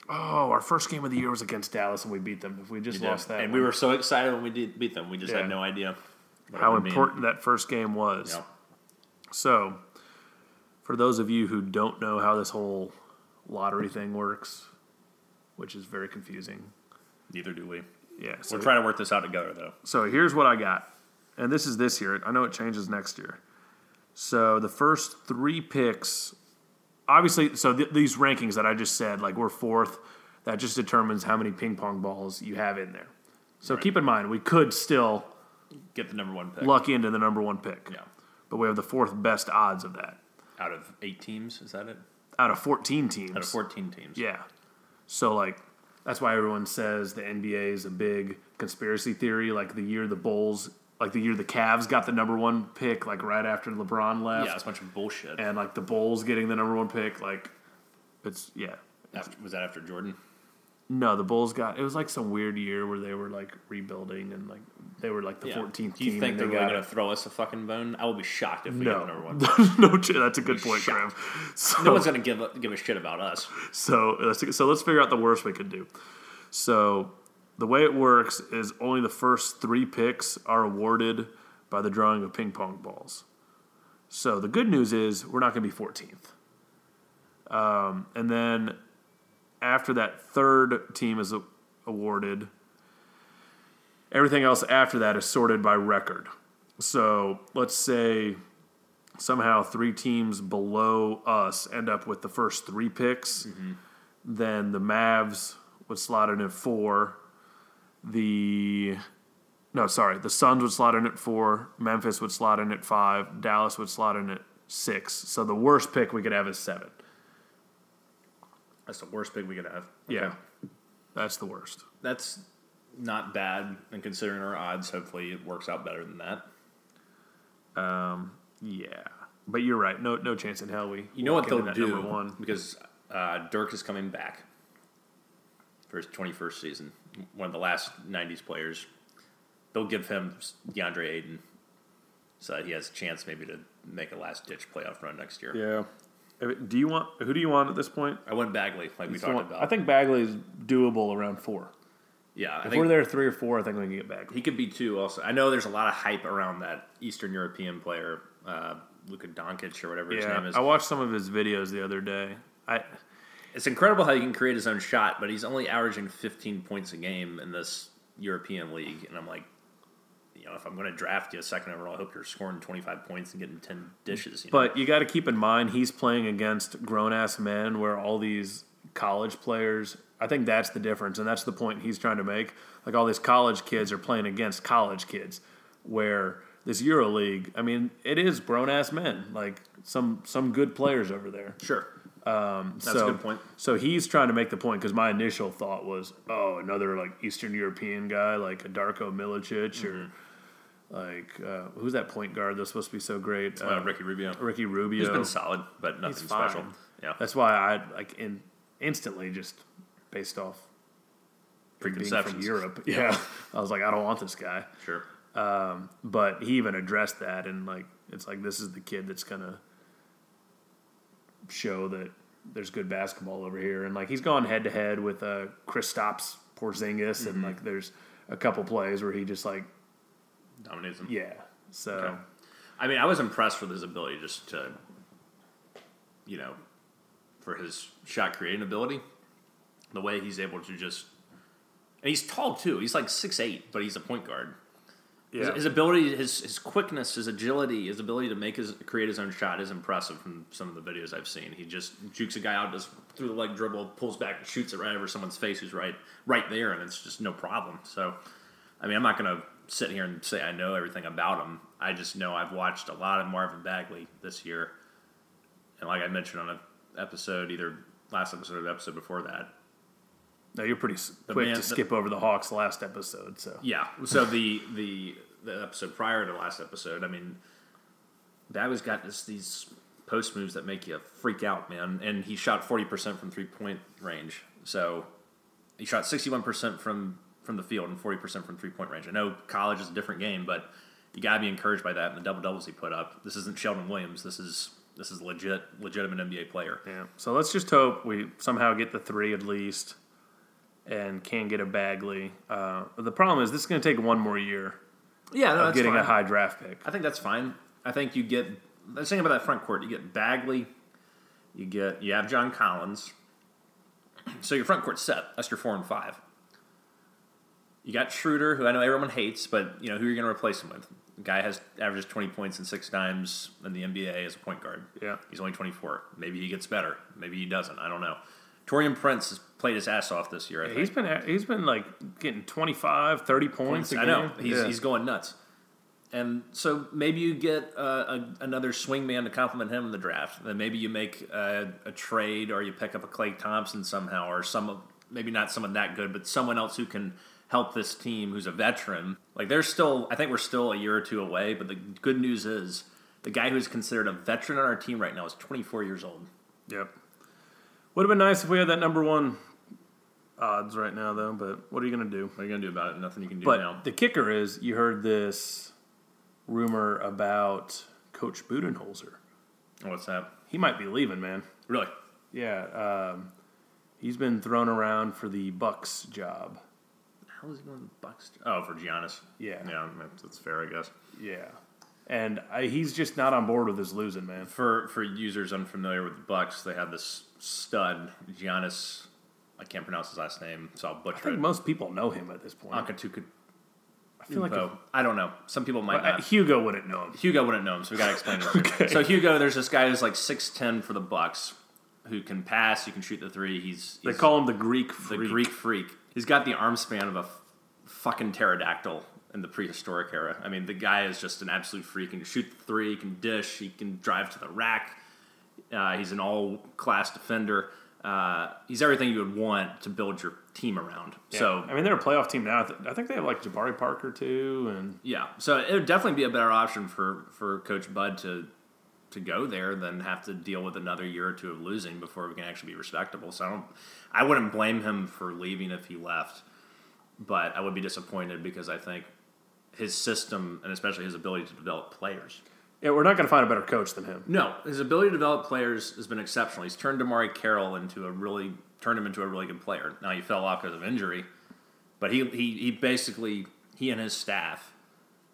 Oh, our first game of the year was against Dallas, and we beat them. If we just lost that, and one- we were so excited when we did beat them. We just Yeah. had no idea how would mean. important that first game was. Yep. So, for those of you who don't know how this whole lottery thing works, which is very confusing, Neither do we. yeah. So, We're trying to work this out together, though. so here's what I got, and this is this year. I know it changes next year. So the first three picks, obviously, so th- these rankings that I just said, like we're fourth, that just determines how many ping pong balls you have in there. So keep in mind, we could still Get the number one pick. luck into the number one pick. Yeah. But we have the fourth best odds of that Out of eight teams, is that it? out of 14 teams. Out of 14 teams. Yeah. So like that's why everyone says the NBA is a big conspiracy theory. Like the year the Bulls, like the year the Cavs got the number one pick, like right after LeBron left, Yeah, it's a bunch of bullshit. and like the Bulls getting the number one pick, like it's yeah. After, was that after Jordan? No, the Bulls got it was like some weird year where they were like rebuilding and like they were like the Yeah. 14th Do you think they're they really going to throw us a fucking bone? I will be shocked if we no, get the number one. <laughs> no, that's a good point, Graham. So, no one's going to give a, give a shit about us. So let's so let's figure out the worst we could do. So the way it works is only the first three picks are awarded by the drawing of ping pong balls. So the good news is we're not going to be 14th. Um, and then after that third team is awarded, everything else after that is sorted by record. So let's say somehow three teams below us end up with the first three picks. Then the Mavs would slot in at four. The no, sorry, the Suns would slot in at four. Memphis would slot in at five. Dallas would slot in at six. So the worst pick we could have is seven. That's the worst pick we could have. Yeah, that's the worst. That's not bad, and considering our odds, hopefully it works out better than that. Um, Yeah, but you're right. No, no chance in hell we. You know what they'll do Number one. because uh, Dirk is coming back for his 21st season. One of the last 90s players. They'll give him DeAndre Ayton so that he has a chance maybe to make a last ditch playoff run next year. Yeah. Do you want who do you want at this point? I went Bagley like we talked about. I think Bagley is doable around four. yeah, I If we're there three or four, I think we can get Bagley. he could be two. Also, I know there's a lot of hype around that Eastern European player, uh, Luka Doncic or whatever his name is. I watched some of his videos the other day. I It's incredible how he can create his own shot, but he's only averaging 15 points a game in this European league. And I'm like, you know, if I'm going to draft you a second overall, I hope you're scoring 25 points and getting 10 dishes. You know? But you got to keep in mind he's playing against grown ass men, where all these college players. I think that's the difference, and that's the point he's trying to make. Like all these college kids are playing against college kids, where this Euro League. I mean, it is grown ass men, like some some good players over there. sure. That's a good point. So he's trying to make the point because my initial thought was, oh, another like Eastern European guy like a Darko Milicic or Mm-hmm. like uh, who's that point guard that's supposed to be so great? Uh, Ricky Rubio. Ricky Rubio. He's been solid, but nothing special. Yeah. That's why I like in instantly just based off being from Europe. <laughs> Yeah, I was like, I don't want this guy. Sure. But he even addressed that, and like, it's like this is the kid that's gonna show that there's good basketball over here, and like he's gone head to head with uh, Kristaps Porzingis, and like there's a couple plays where he just like, Dominates him. yeah. So Okay. I mean, I was impressed with his ability just to, you know, for his shot creating ability, the way he's able to just, and he's tall too. He's like six eight, but he's a point guard. His, yeah, his ability, his his quickness, his agility, his ability to make his create his own shot is impressive from some of the videos I've seen. He just jukes a guy out, does through the leg dribble, pulls back, shoots it right over someone's face who's right right there, and it's just no problem. So, I mean, I'm not gonna sit here and say I know everything about him. I just know I've watched a lot of Marvin Bagley this year, and like I mentioned on an episode, either last episode or the episode before that, no, you're pretty s- quick man- to the- skip over the Hawks last episode. So Yeah. So the the the episode prior to the last episode, I mean, Bagley's got this, these post moves that make you freak out, man. And he shot forty percent from three point range. So he shot sixty one percent from from the field and forty percent from three point range. I know college is a different game, but you gotta be encouraged by that and the double doubles he put up. This isn't Sheldon Williams. This is this is legit legitimate NBA player. Yeah. So let's just hope we somehow get the three at least and can get a Bagley. Uh, the problem is this is going to take one more year Yeah, no, of getting a high draft pick. I think that's fine. I think you get the thing about that front court. You get Bagley, you get you have John Collins. So your front court's set. That's your four and five. You got Schroeder, who I know everyone hates, but you know who you're going to replace him with. The guy has averages 20 points and six times in the NBA as a point guard. Yeah. He's only 24. Maybe he gets better. Maybe he doesn't. I don't know. Taurean Prince has played his ass off this year. I think. He's been he's been like getting 25, 30 points. a I know he's Yeah. he's going nuts, and so maybe you get uh, a, another swing man to complement him in the draft. Then maybe you make uh, a trade or you pick up a Klay Thompson somehow, or some of- maybe not someone that good, but someone else who can help this team who's a veteran. Like there's still, I think we're still a year or two away. But the good news is the guy who's considered a veteran on our team right now is 24 years old. Yep. Would have been nice if we had that number one odds right now, though. But what are you going to do? What are you gonna do about it? Nothing you can do But now. the kicker is, you heard this rumor about Coach Budenholzer. What's that? He might be leaving, man. Really? Yeah, um, he's been thrown around for the Bucks job. How is he going to the Bucks? Oh, for Giannis. Yeah. Yeah, that's, that's fair, I guess. Yeah, and I, he's just not on board with his losing, man. For for users unfamiliar with the Bucks, they have this stud Giannis. I can't pronounce his last name, so I'll butcher I think it. most people know him at this point. Antetokounmpo. I feel like info. I don't know. Some people might uh, not. Hugo wouldn't know him. Hugo wouldn't know him, so we got to explain it. <laughs> Okay. So Hugo, there's this guy who's like six ten for the Bucks, who can pass, you can shoot the three. He's, They call him the Greek the freak. Greek freak. He's got the arm span of a f- fucking pterodactyl in the prehistoric era. I mean, the guy is just an absolute freak. He can shoot the three, he can dish, he can drive to the rack. Uh, he's an all class defender. Uh, he's everything you would want to build your team around. Yeah. So I mean, they're a playoff team now. I I think they have like Jabari Parker too, and Yeah, so it would definitely be a better option for, for Coach Bud to to go there than have to deal with another year or two of losing before we can actually be respectable. So I don't, I wouldn't blame him for leaving if he left, but I would be disappointed because I think his system and especially his ability to develop players. Yeah, we're not going to find a better coach than him. No, his ability to develop players has been exceptional. He's turned DeMarre Carroll into a really turned him into a really good player. Now he fell off because of injury, but he he he basically he and his staff,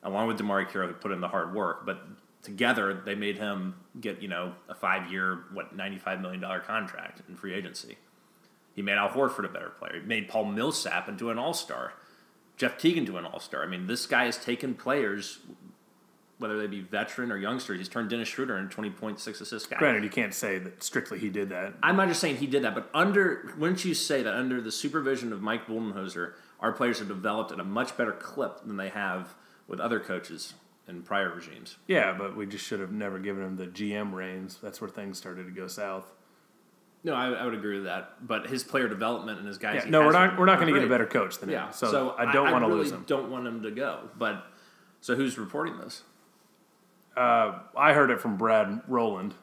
along with DeMarre Carroll, put in the hard work. But together they made him get you know a five year what ninety five million dollar contract in free agency. He made Al Horford a better player. He made Paul Millsap into an all star. Jeff Teague into an all star. I mean, this guy has taken players whether they be veteran or youngster, he's turned Dennis Schroeder into twenty point six assist guy. Granted, you can't say that strictly he did that. I'm not just saying he did that, but under wouldn't you say that under the supervision of Mike Budenholzer, our players have developed at a much better clip than they have with other coaches in prior regimes. Yeah, but we just should have never given him the GM reins. That's where things started to go south. No, I, I would agree with that. But his player development and his guys. Yeah, no, we're not. We're not going to get a better coach than Yeah, him. So, I don't want to really lose him. Don't want him to go. But so who's reporting this? Uh, I heard it from Brad Rowland,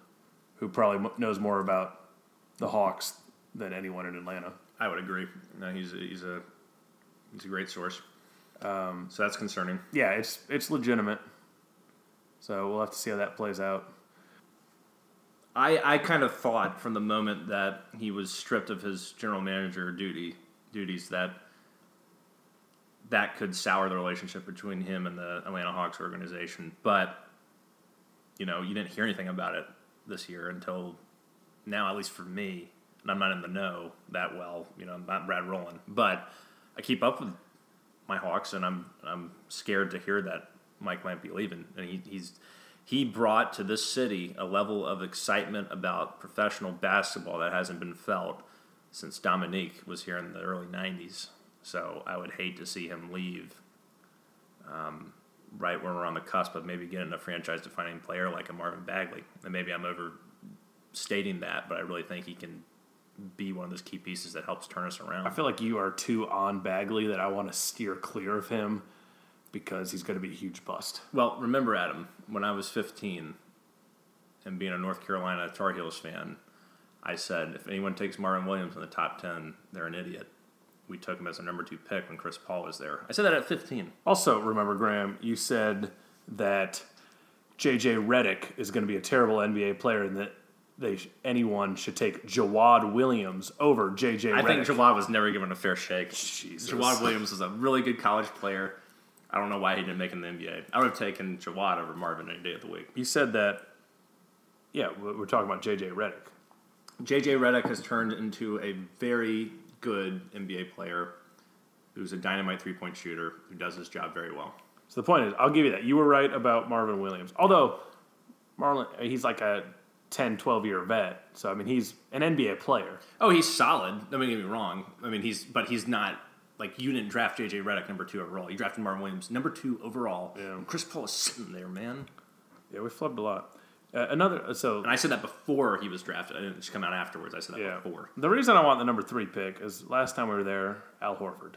who probably knows more about the Hawks than anyone in Atlanta. I would agree. No, he's a, he's a he's a great source. Um, so that's concerning. Yeah, it's it's legitimate. So we'll have to see how that plays out. I, I kind of thought from the moment that he was stripped of his general manager duty duties that that could sour the relationship between him and the Atlanta Hawks organization. But you know, you didn't hear anything about it this year until now, at least for me. And I'm not in the know that well. You know, I'm not Brad Rowland, but I keep up with my Hawks, and I'm I'm scared to hear that Mike might be leaving. And he, he's he brought to this city a level of excitement about professional basketball that hasn't been felt since Dominique was here in the early '90s. So I would hate to see him leave. Um, right when we're on the cusp of maybe getting a franchise-defining player like a Marvin Bagley, and maybe I'm overstating that, but I really think he can be one of those key pieces that helps turn us around. I feel like you are too on Bagley that I want to steer clear of him because he's going to be a huge bust. Well, remember, Adam, when I was 15 and being a North Carolina Tar Heels fan, I said if anyone takes Marvin Williams in the top 10, they're an idiot. We took him as a number two pick when Chris Paul was there. I said that at 15. Also, remember, Graham, you said that JJ Redick is going to be a terrible NBA player and that they sh- anyone should take Jawad Williams over JJ I Redick. think Jawad was never given a fair shake. Jesus. Jawad Williams was a really good college player. I don't know why he didn't make it in the NBA. I would have taken Jawad over Marvin any day of the week. You said that. Yeah, we- we're talking about JJ Redick. JJ Redick has turned into a very good NBA player who's a dynamite three point shooter who does his job very well. So the point is, I'll give you that. You were right about Marvin Williams. Although Marlon, he's like a 10, 12 year vet. So I mean, he's an NBA player. Oh, he's solid. Don't get me wrong. I mean, he's but he's not like you didn't draft JJ Redick number two overall. You drafted Marvin Williams number two overall. Yeah. Chris Paul is sitting there, man. Yeah, we flubbed a lot. Uh, another so And I said that before he was drafted. I didn't just come out afterwards. I said that yeah. before. The reason I want the number three pick is last time we were there, Al Horford.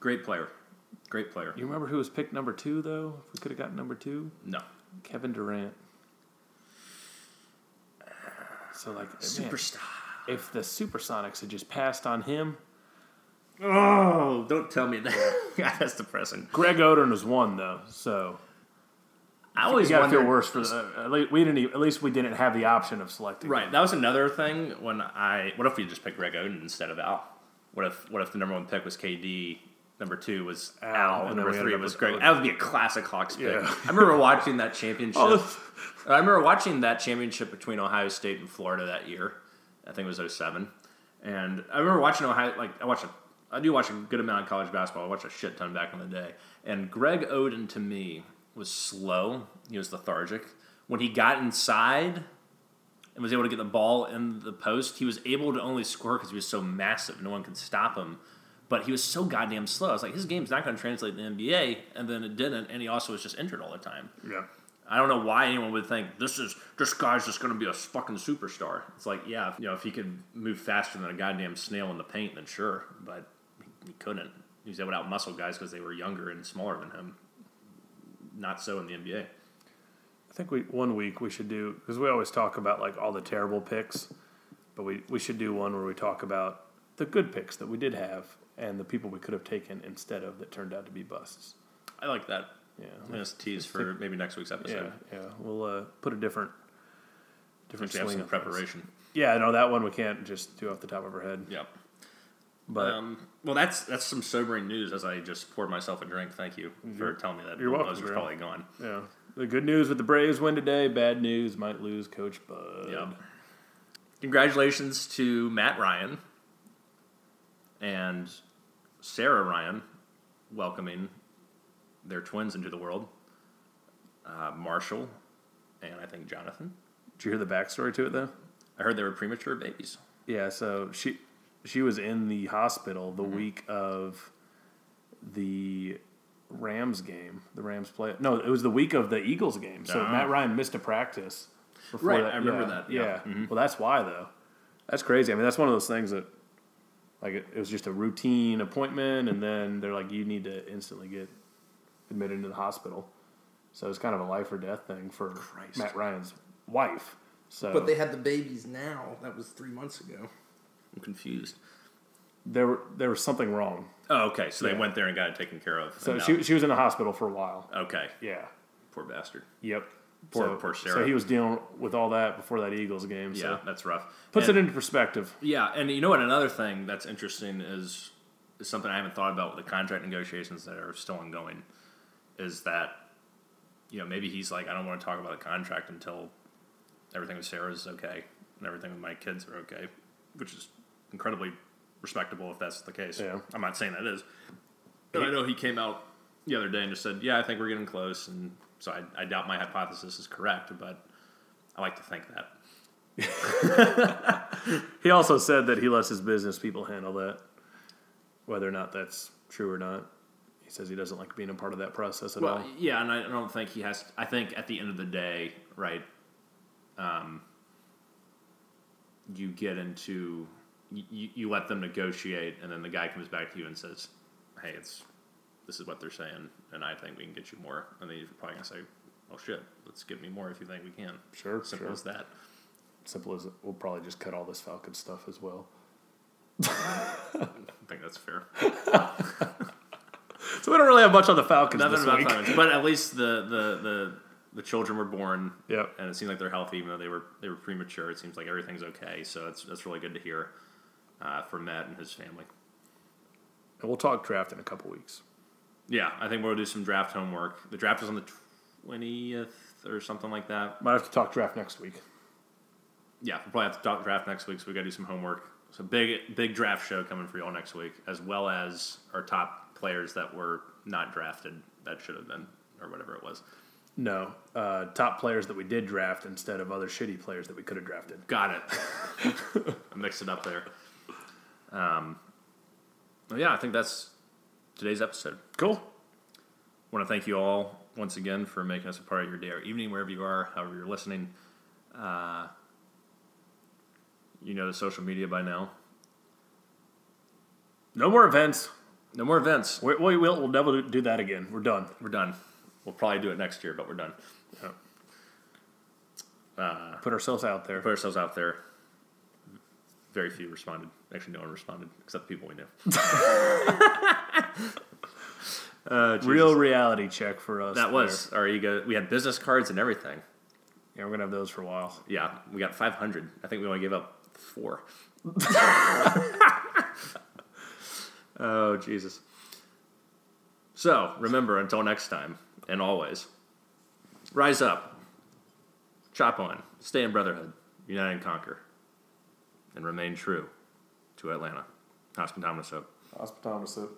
Great player. Great player. You remember who was picked number two though? If we could have gotten number two, No. Kevin Durant. So like, man, Superstar. if the Supersonics had just passed on him, Oh, don't tell me that. God, <laughs> that's depressing. Greg Oden was one though. So I always gotta feel worse for the, at least we didn't. Even, at least we didn't have the option of selecting. Right. That was another thing when I. What if we just picked Greg Oden instead of Al? What if What if the number one pick was KD? Number two was Al, Al, and number three was Greg. Oden. That would be a classic Hawks pick. Yeah. I remember watching that championship. <laughs> Oh, I remember watching that championship between Ohio State and Florida that year. I think it was 07. And I remember watching Ohio. Like I watched a, I do watch a good amount of college basketball. I watched a shit ton back in the day. And Greg Oden to me was slow. He was lethargic. When he got inside and was able to get the ball in the post, he was able to only score because he was so massive. No one could stop him. But he was so goddamn slow. I was like, his game's not going to translate to the NBA, and then it didn't. And he also was just injured all the time. Yeah. I don't know why anyone would think this is this guy's just going to be a fucking superstar. It's like, yeah, if, you know, if he could move faster than a goddamn snail in the paint, then sure, but he, he couldn't. He was able to outmuscle guys because they were younger and smaller than him. Not so in the NBA. I think we one week we should do because we always talk about like all the terrible picks, but we we should do one where we talk about the good picks that we did have and the people we could have taken instead of that turned out to be busts. I like that. Yeah, I'm gonna tease for maybe next week's episode. yeah. We'll uh, put a different different Since we have swing things. preparation. Yeah, no, that one we can't just do off the top of our head. Yep. But um, well, that's that's some sobering news. As I just poured myself a drink. Thank you for telling me that. you're welcome, was probably gone. yeah, the good news with the Braves win today. Bad news might lose Coach Bud. Yeah. Congratulations to Matt Ryan and Sarah Ryan welcoming their twins into the world. Uh, Marshall and I think Jonathan. Did you hear the backstory to it though? I heard they were premature babies. Yeah, so she she was in the hospital Mm-hmm. the week of the Rams game. The Rams play. No, it was the week of the Eagles game. So Ah. Matt Ryan missed a practice. Before Right, that. I remember Yeah, that, Yeah. yeah. Mm-hmm. Well, that's why though. That's crazy. I mean, that's one of those things that, like, it, it was just a routine appointment, and then they're like, you need to instantly get admitted into the hospital. So it's kind of a life or death thing for Christ. Matt Ryan's wife. So But they had the babies now. That was three months ago. I'm confused. there were, there was something wrong. Oh, okay. So they Yeah. went there and got it taken care of. So and she, now- she was in the hospital for a while. okay. Yeah. Poor bastard. Yep. Poor- so, poor So he was dealing with all that before that Eagles game. Yeah, So that's rough. puts And- it into perspective. Yeah, and you know what? Another thing that's interesting is is something I haven't thought about with the contract negotiations that are still ongoing. Is that you know maybe he's like I don't want to talk about the contract until everything with Sarah is okay and everything with my kids are okay, which is incredibly respectable if that's the case. Yeah. I'm not saying that is, but I know he came out the other day and just said, "Yeah, I think we're getting close," and so I, I doubt my hypothesis is correct, but I like to think that. <laughs> He also said that he lets his business people handle that, whether or not that's true or not. He says he doesn't like being a part of that process at Well, all. yeah, and I don't think he has. I think at the end of the day, right, um, you get into you, you let them negotiate, and then the guy comes back to you and says, "Hey, it's this is what they're saying, and I think we can get you more." And then you're probably gonna say, "Oh shit, let's get me more if you think we can." Sure, Simple sure. as that. Simple as we'll probably just cut all this Falcon stuff as well. I think that's fair. <laughs> <laughs> So we don't really have much on the Falcons Nothing this about week. Clemens, but at least the, the the the children were born. Yep. and it seems like they're healthy, even though they were they were premature. It seems like everything's okay, so that's that's really good to hear uh, from Matt and his family. And we'll talk draft in a couple weeks. Yeah, I think we'll do some draft homework. The draft is on the twentieth or something like that. Might have to talk draft next week. Yeah, we'll probably have to talk draft next week, so we got to do some homework. So big big draft show coming for y'all next week, as well as our top players that were not drafted that should have been or whatever it was. No, uh, top players that we did draft instead of other shitty players that we could have drafted. Got it. <laughs> I mixed it up there. Um, yeah, I think that's today's episode. Cool. I want to thank you all once again for making us a part of your day or evening, wherever you are, however you're listening. Uh, you know the social media by now. No more events. No more events. We, we, we'll, we'll never do that again. We're done. We're done. We'll probably do it next year, but we're done. Put ourselves out there. Put ourselves out there. Very few responded. Actually, no one responded except the people we knew. <laughs> uh, Real reality check for us. That there. was our ego. We had business cards and everything. Yeah, we're gonna have those for a while. Yeah, we got 500. I think we only gave up four. <laughs> oh, Jesus. So, remember, until next time, and always, rise up, chop on, stay in brotherhood, unite and conquer, and remain true to Atlanta. Hospital Hope. Ospitometer.